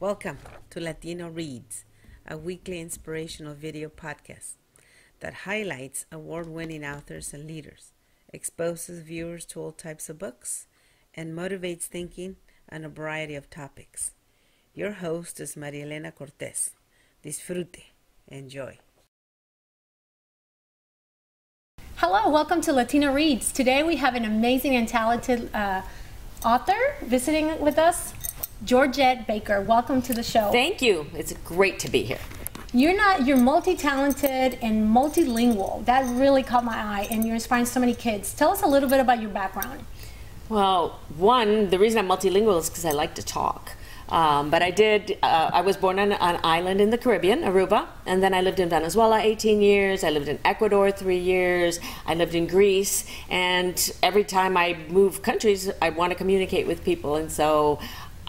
Welcome to Latino Reads, a weekly inspirational video podcast that highlights award winning authors and leaders, exposes viewers to all types of books, and motivates thinking on a variety of topics. Your host is Maria Elena Cortez. Disfrute. Enjoy. Hello, welcome to Latino Reads. Today we have an amazing and talented uh, author visiting with us, Georgette Baker. Welcome to the show. Thank you. It's great to be here. You're not you're multi-talented and multilingual. That really caught my eye and you're inspiring so many kids. Tell us a little bit about your background. Well, one, the reason I'm multilingual is because I like to talk. Um, but I did, uh, I was born on an island in the Caribbean, Aruba, and then I lived in Venezuela 18 years. I lived in Ecuador three years. I lived in Greece. And every time I move countries, I want to communicate with people. And so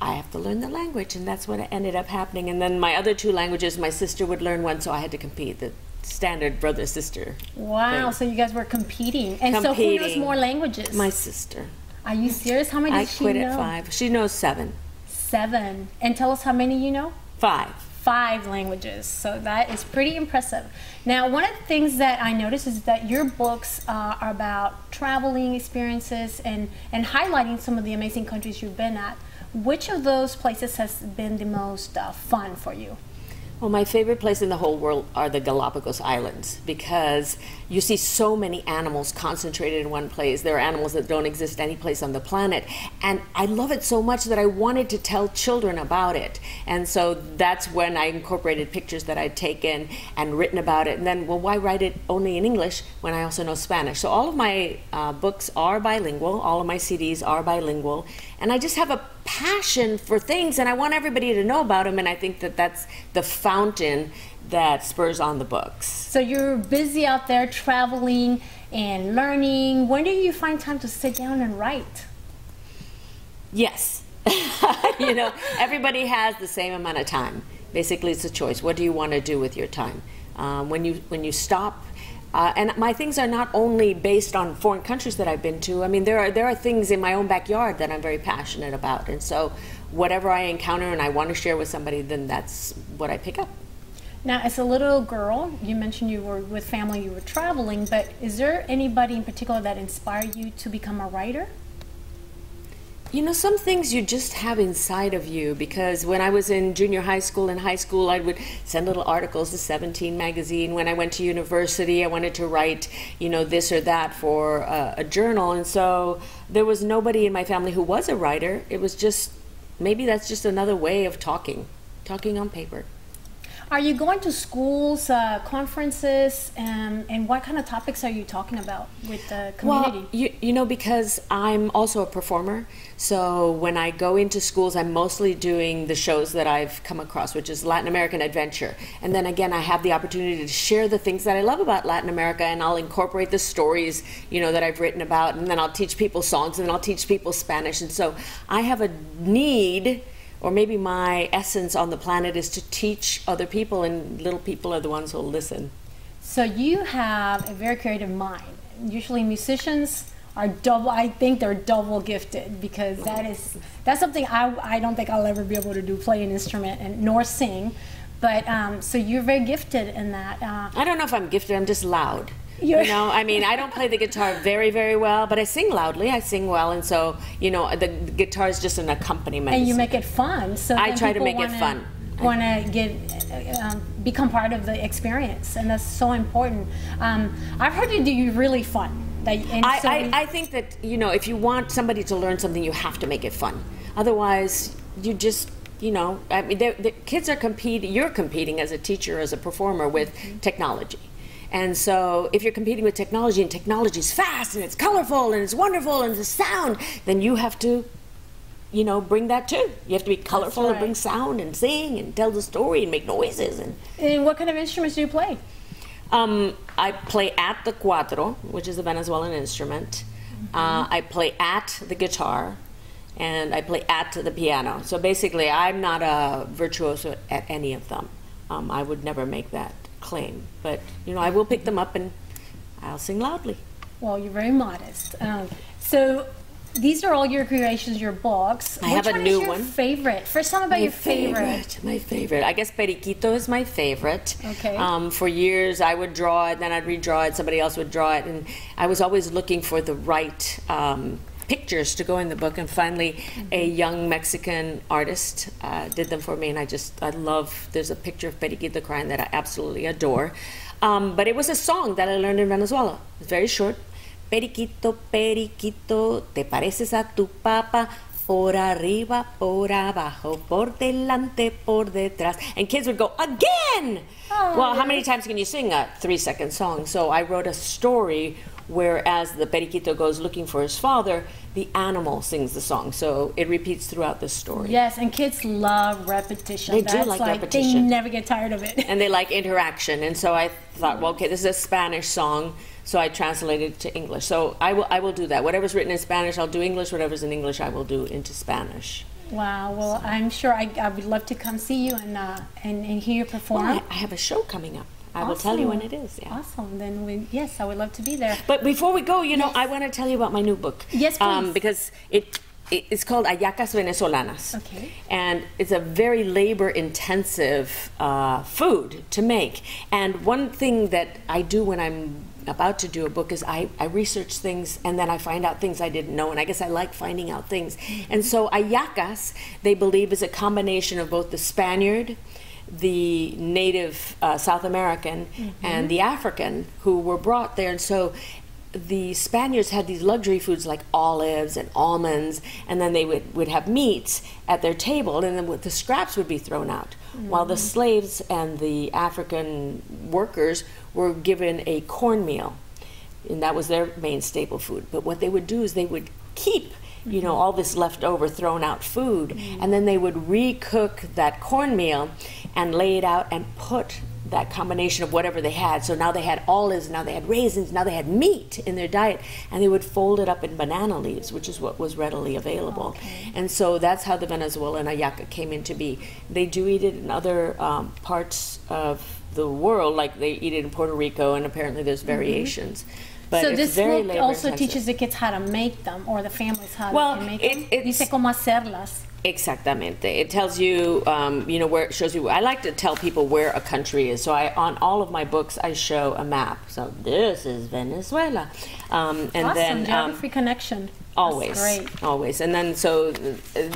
I have to learn the language, and that's what ended up happening. And then my other two languages, my sister would learn one, so I had to compete. The standard brother sister. Wow, thing. so you guys were competing. And Competing. so who knows more languages? My sister. Are you serious? How many I does she quit know? at five. She knows seven. Seven. And tell us how many you know? Five. five languages. So that is pretty impressive. Now, one of the things that I noticed is that your books uh, are about traveling experiences and, and highlighting some of the amazing countries you've been at. Which of those places has been the most uh, fun for you? Well, my favorite place in the whole world are the Galapagos Islands because you see so many animals concentrated in one place. There are animals that don't exist any place on the planet. And I love it so much that I wanted to tell children about it. And so that's when I incorporated pictures that I'd taken and written about it. And then, well, why write it only in English when I also know Spanish? So all of my uh, books are bilingual, all of my CDs are bilingual. And I just have a passion for things and I want everybody to know about them. And I think that that's the fountain that spurs on the books. So you're busy out there traveling and learning. When do you find time to sit down and write? Yes. you know, everybody has the same amount of time. Basically, it's a choice. What do you want to do with your time? Um, when you when you stop, uh, and my things are not only based on foreign countries that I've been to. I mean, there are there are things in my own backyard that I'm very passionate about, and so whatever I encounter and I want to share with somebody, then that's what I pick up. Now, as a little girl, you mentioned you were with family, you were traveling, but is there anybody in particular that inspired you to become a writer? You know, some things you just have inside of you because when I was in junior high school and high school, I would send little articles to 17 magazine. When I went to university, I wanted to write, you know, this or that for uh, a journal. And so there was nobody in my family who was a writer. It was just, maybe that's just another way of talking, talking on paper. Are you going to schools, uh, conferences, um, and what kind of topics are you talking about with the community? Well, you, you know, because I'm also a performer, so when I go into schools, I'm mostly doing the shows that I've come across, which is Latin American Adventure. And then again, I have the opportunity to share the things that I love about Latin America, and I'll incorporate the stories, you know, that I've written about, and then I'll teach people songs, and then I'll teach people Spanish. And so I have a need or maybe my essence on the planet is to teach other people, and little people are the ones who'll listen. so you have a very creative mind. Usually, musicians are double. I think they're double gifted because that is that's something I I don't think I'll ever be able to do play an instrument and nor sing. But um, so you're very gifted in that. Uh, I don't know if I'm gifted, I'm just loud. You're- You know, I mean, I don't play the guitar very, very well, but I sing loudly. I sing well, and so you know, the, the guitar is just an accompaniment. and you make it fun. So I try to make it wanna- fun. Want to get um, become part of the experience, and that's so important. Um, I've heard you do you really fun. That, and I, so I, I think that you know, if you want somebody to learn something, you have to make it fun. Otherwise, you just you know, I mean, the kids are competing. You're competing as a teacher, as a performer, with technology. And so, if you're competing with technology and technology is fast and it's colorful and it's wonderful and it's sound, then you have to, you know, bring that too. You have to be colorful and bring sound and sing and tell the story and make noises. And and what kind of instruments do you play? um, I play at the cuatro, which is a Venezuelan instrument. Uh, I play at the guitar, and I play at the piano. So basically, I'm not a virtuoso at any of them. Um, I would never make that claim, but you know, I will pick them up and I'll sing loudly. Well, you're very modest. Um, so, these are all your creations, your books. I Which have a one new is your one. Favorite. First, tell me about My your favorite. My favorite. I guess Periquito is my favorite. Okay. Um, for years, I would draw it, then I'd redraw it, somebody else would draw it, and I was always looking for the right um, pictures to go in the book. And finally, Mm-hmm. a young Mexican artist uh, did them for me, and I just, I love, there's a picture of Periquito crying that I absolutely adore. Um, but it was a song that I learned in Venezuela. It's very short. Periquito, periquito, te pareces a tu papa. Por arriba, por abajo, por delante, por detrás. And kids would go, again! Oh, well, how many times can you sing a three second song? So I wrote a story where, as the periquito goes looking for his father, the animal sings the song. So it repeats throughout the story. Yes, and kids love repetition. They do like, like They never get tired of it. And they like interaction. And so I thought, well, okay, this is a Spanish song. So I translated it to English. So I will, I will do that. Whatever's written in Spanish, I'll do English. Whatever's in English, I will do into Spanish. Wow. Well, I'm sure I, I would love to come see you and uh, and, and hear you perform. Well, I, I have a show coming up. I will tell you when it is. Awesome. Yeah. Awesome. Then we, yes, I would love to be there. But before we go, you know, Yes. I want to tell you about my new book. Yes, please. Um, because it, it it's called Ayacas Venezolanas. Okay. And it's a very labor intensive uh, food to make. And one thing that I do when I'm about to do a book is I, I research things and then I find out things I didn't know. And I guess I like finding out things. And so Ayacas, they believe, is a combination of both the Spaniard, the native uh, South American, and the African who were brought there. And so the Spaniards had these luxury foods like olives and almonds, and then they would, would have meats at their table, and then with- the scraps would be thrown out. While the slaves and the African workers were given a cornmeal, and that was their main staple food. But what they would do is they would keep, you know, all this leftover thrown out food, and then they would recook that cornmeal and lay it out and put that combination of whatever they had. So now they had olives, now they had raisins, now they had meat in their diet, and they would fold it up in banana leaves, which is what was readily available. And so that's how the Venezuelan ayaca came into be. They do eat it in other um, parts of the world, like they eat it in Puerto Rico, and apparently there's variations. But so this book also labor-intensive. teaches the kids how to make them, or the families how Well, to make it- them. it's- Dice cómo hacerlas. Exactamente. It tells you, um, you know, where it shows you. I like to tell people where a country is. So I, on all of my books, I show a map. So this is Venezuela, um, and awesome. then um, Geography connection. That's always, great. always, and then so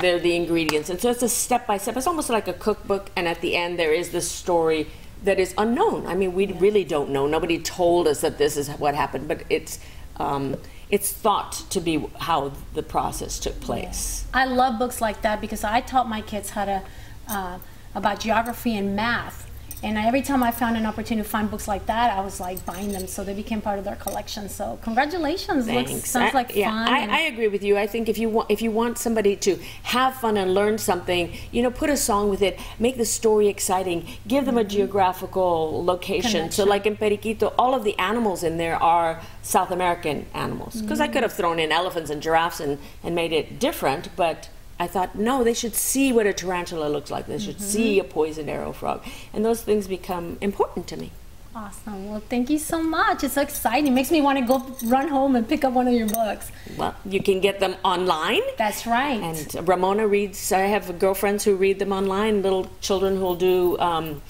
they're the ingredients, and so it's a step by step. It's almost like a cookbook, and at the end there is this story that is unknown. I mean, we really don't know. Nobody told us that this is what happened, but it's. Um, it's thought to be how the process took place. I love books like that because I taught my kids how to uh, about geography and math. And every time I found an opportunity to find books like that, I was like buying them, so they became part of their collection. So congratulations! Looks, Thanks. sounds I- like yeah, fun. I, I agree with you. I think if you want if you want somebody to have fun and learn something, you know, put a song with it, make the story exciting, give them a mm-hmm. geographical location. So, like in Periquito, all of the animals in there are South American animals. Because I mm-hmm. could have thrown in elephants and giraffes and, and made it different, but I thought, no, they should see what a tarantula looks like. They should see a poisoned arrow frog. And those things become important to me. Awesome. Well, thank you so much. It's so exciting. It makes me want to go run home and pick up one of your books. Well, you can get them online. That's right. And Ramona reads, I have girlfriends who read them online, little children who will do um,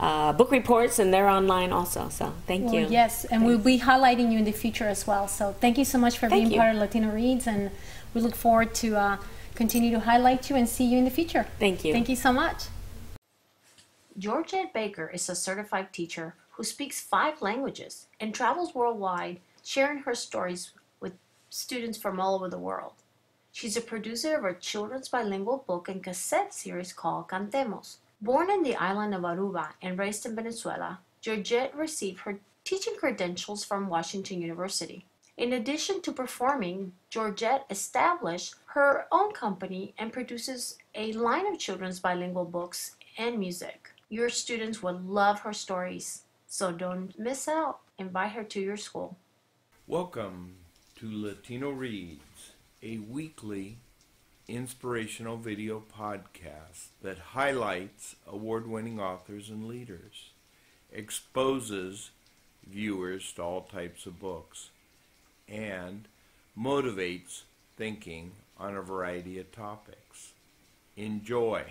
uh, book reports, and they're online also. So thank Well, you. yes, and we'll be highlighting you in the future as well. So thank you so much for Thank being you. part of Latino Reads, and we look forward to uh, continue to highlight you and see you in the future. Thank you. Thank you so much. Georgette Baker is a certified teacher who speaks five languages and travels worldwide sharing her stories with students from all over the world. She's a producer of a children's bilingual book and cassette series called Cantemos. Born in the island of Aruba and raised in Venezuela, Georgette received her teaching credentials from Washington University. In addition to performing, Georgette established her own company and produces a line of children's bilingual books and music. Your students will love her stories, so don't miss out. Invite her to your school. Welcome to Latino Reads, a weekly inspirational video podcast that highlights award winning authors and leaders, exposes viewers to all types of books, and motivates thinking on a variety of topics. Enjoy.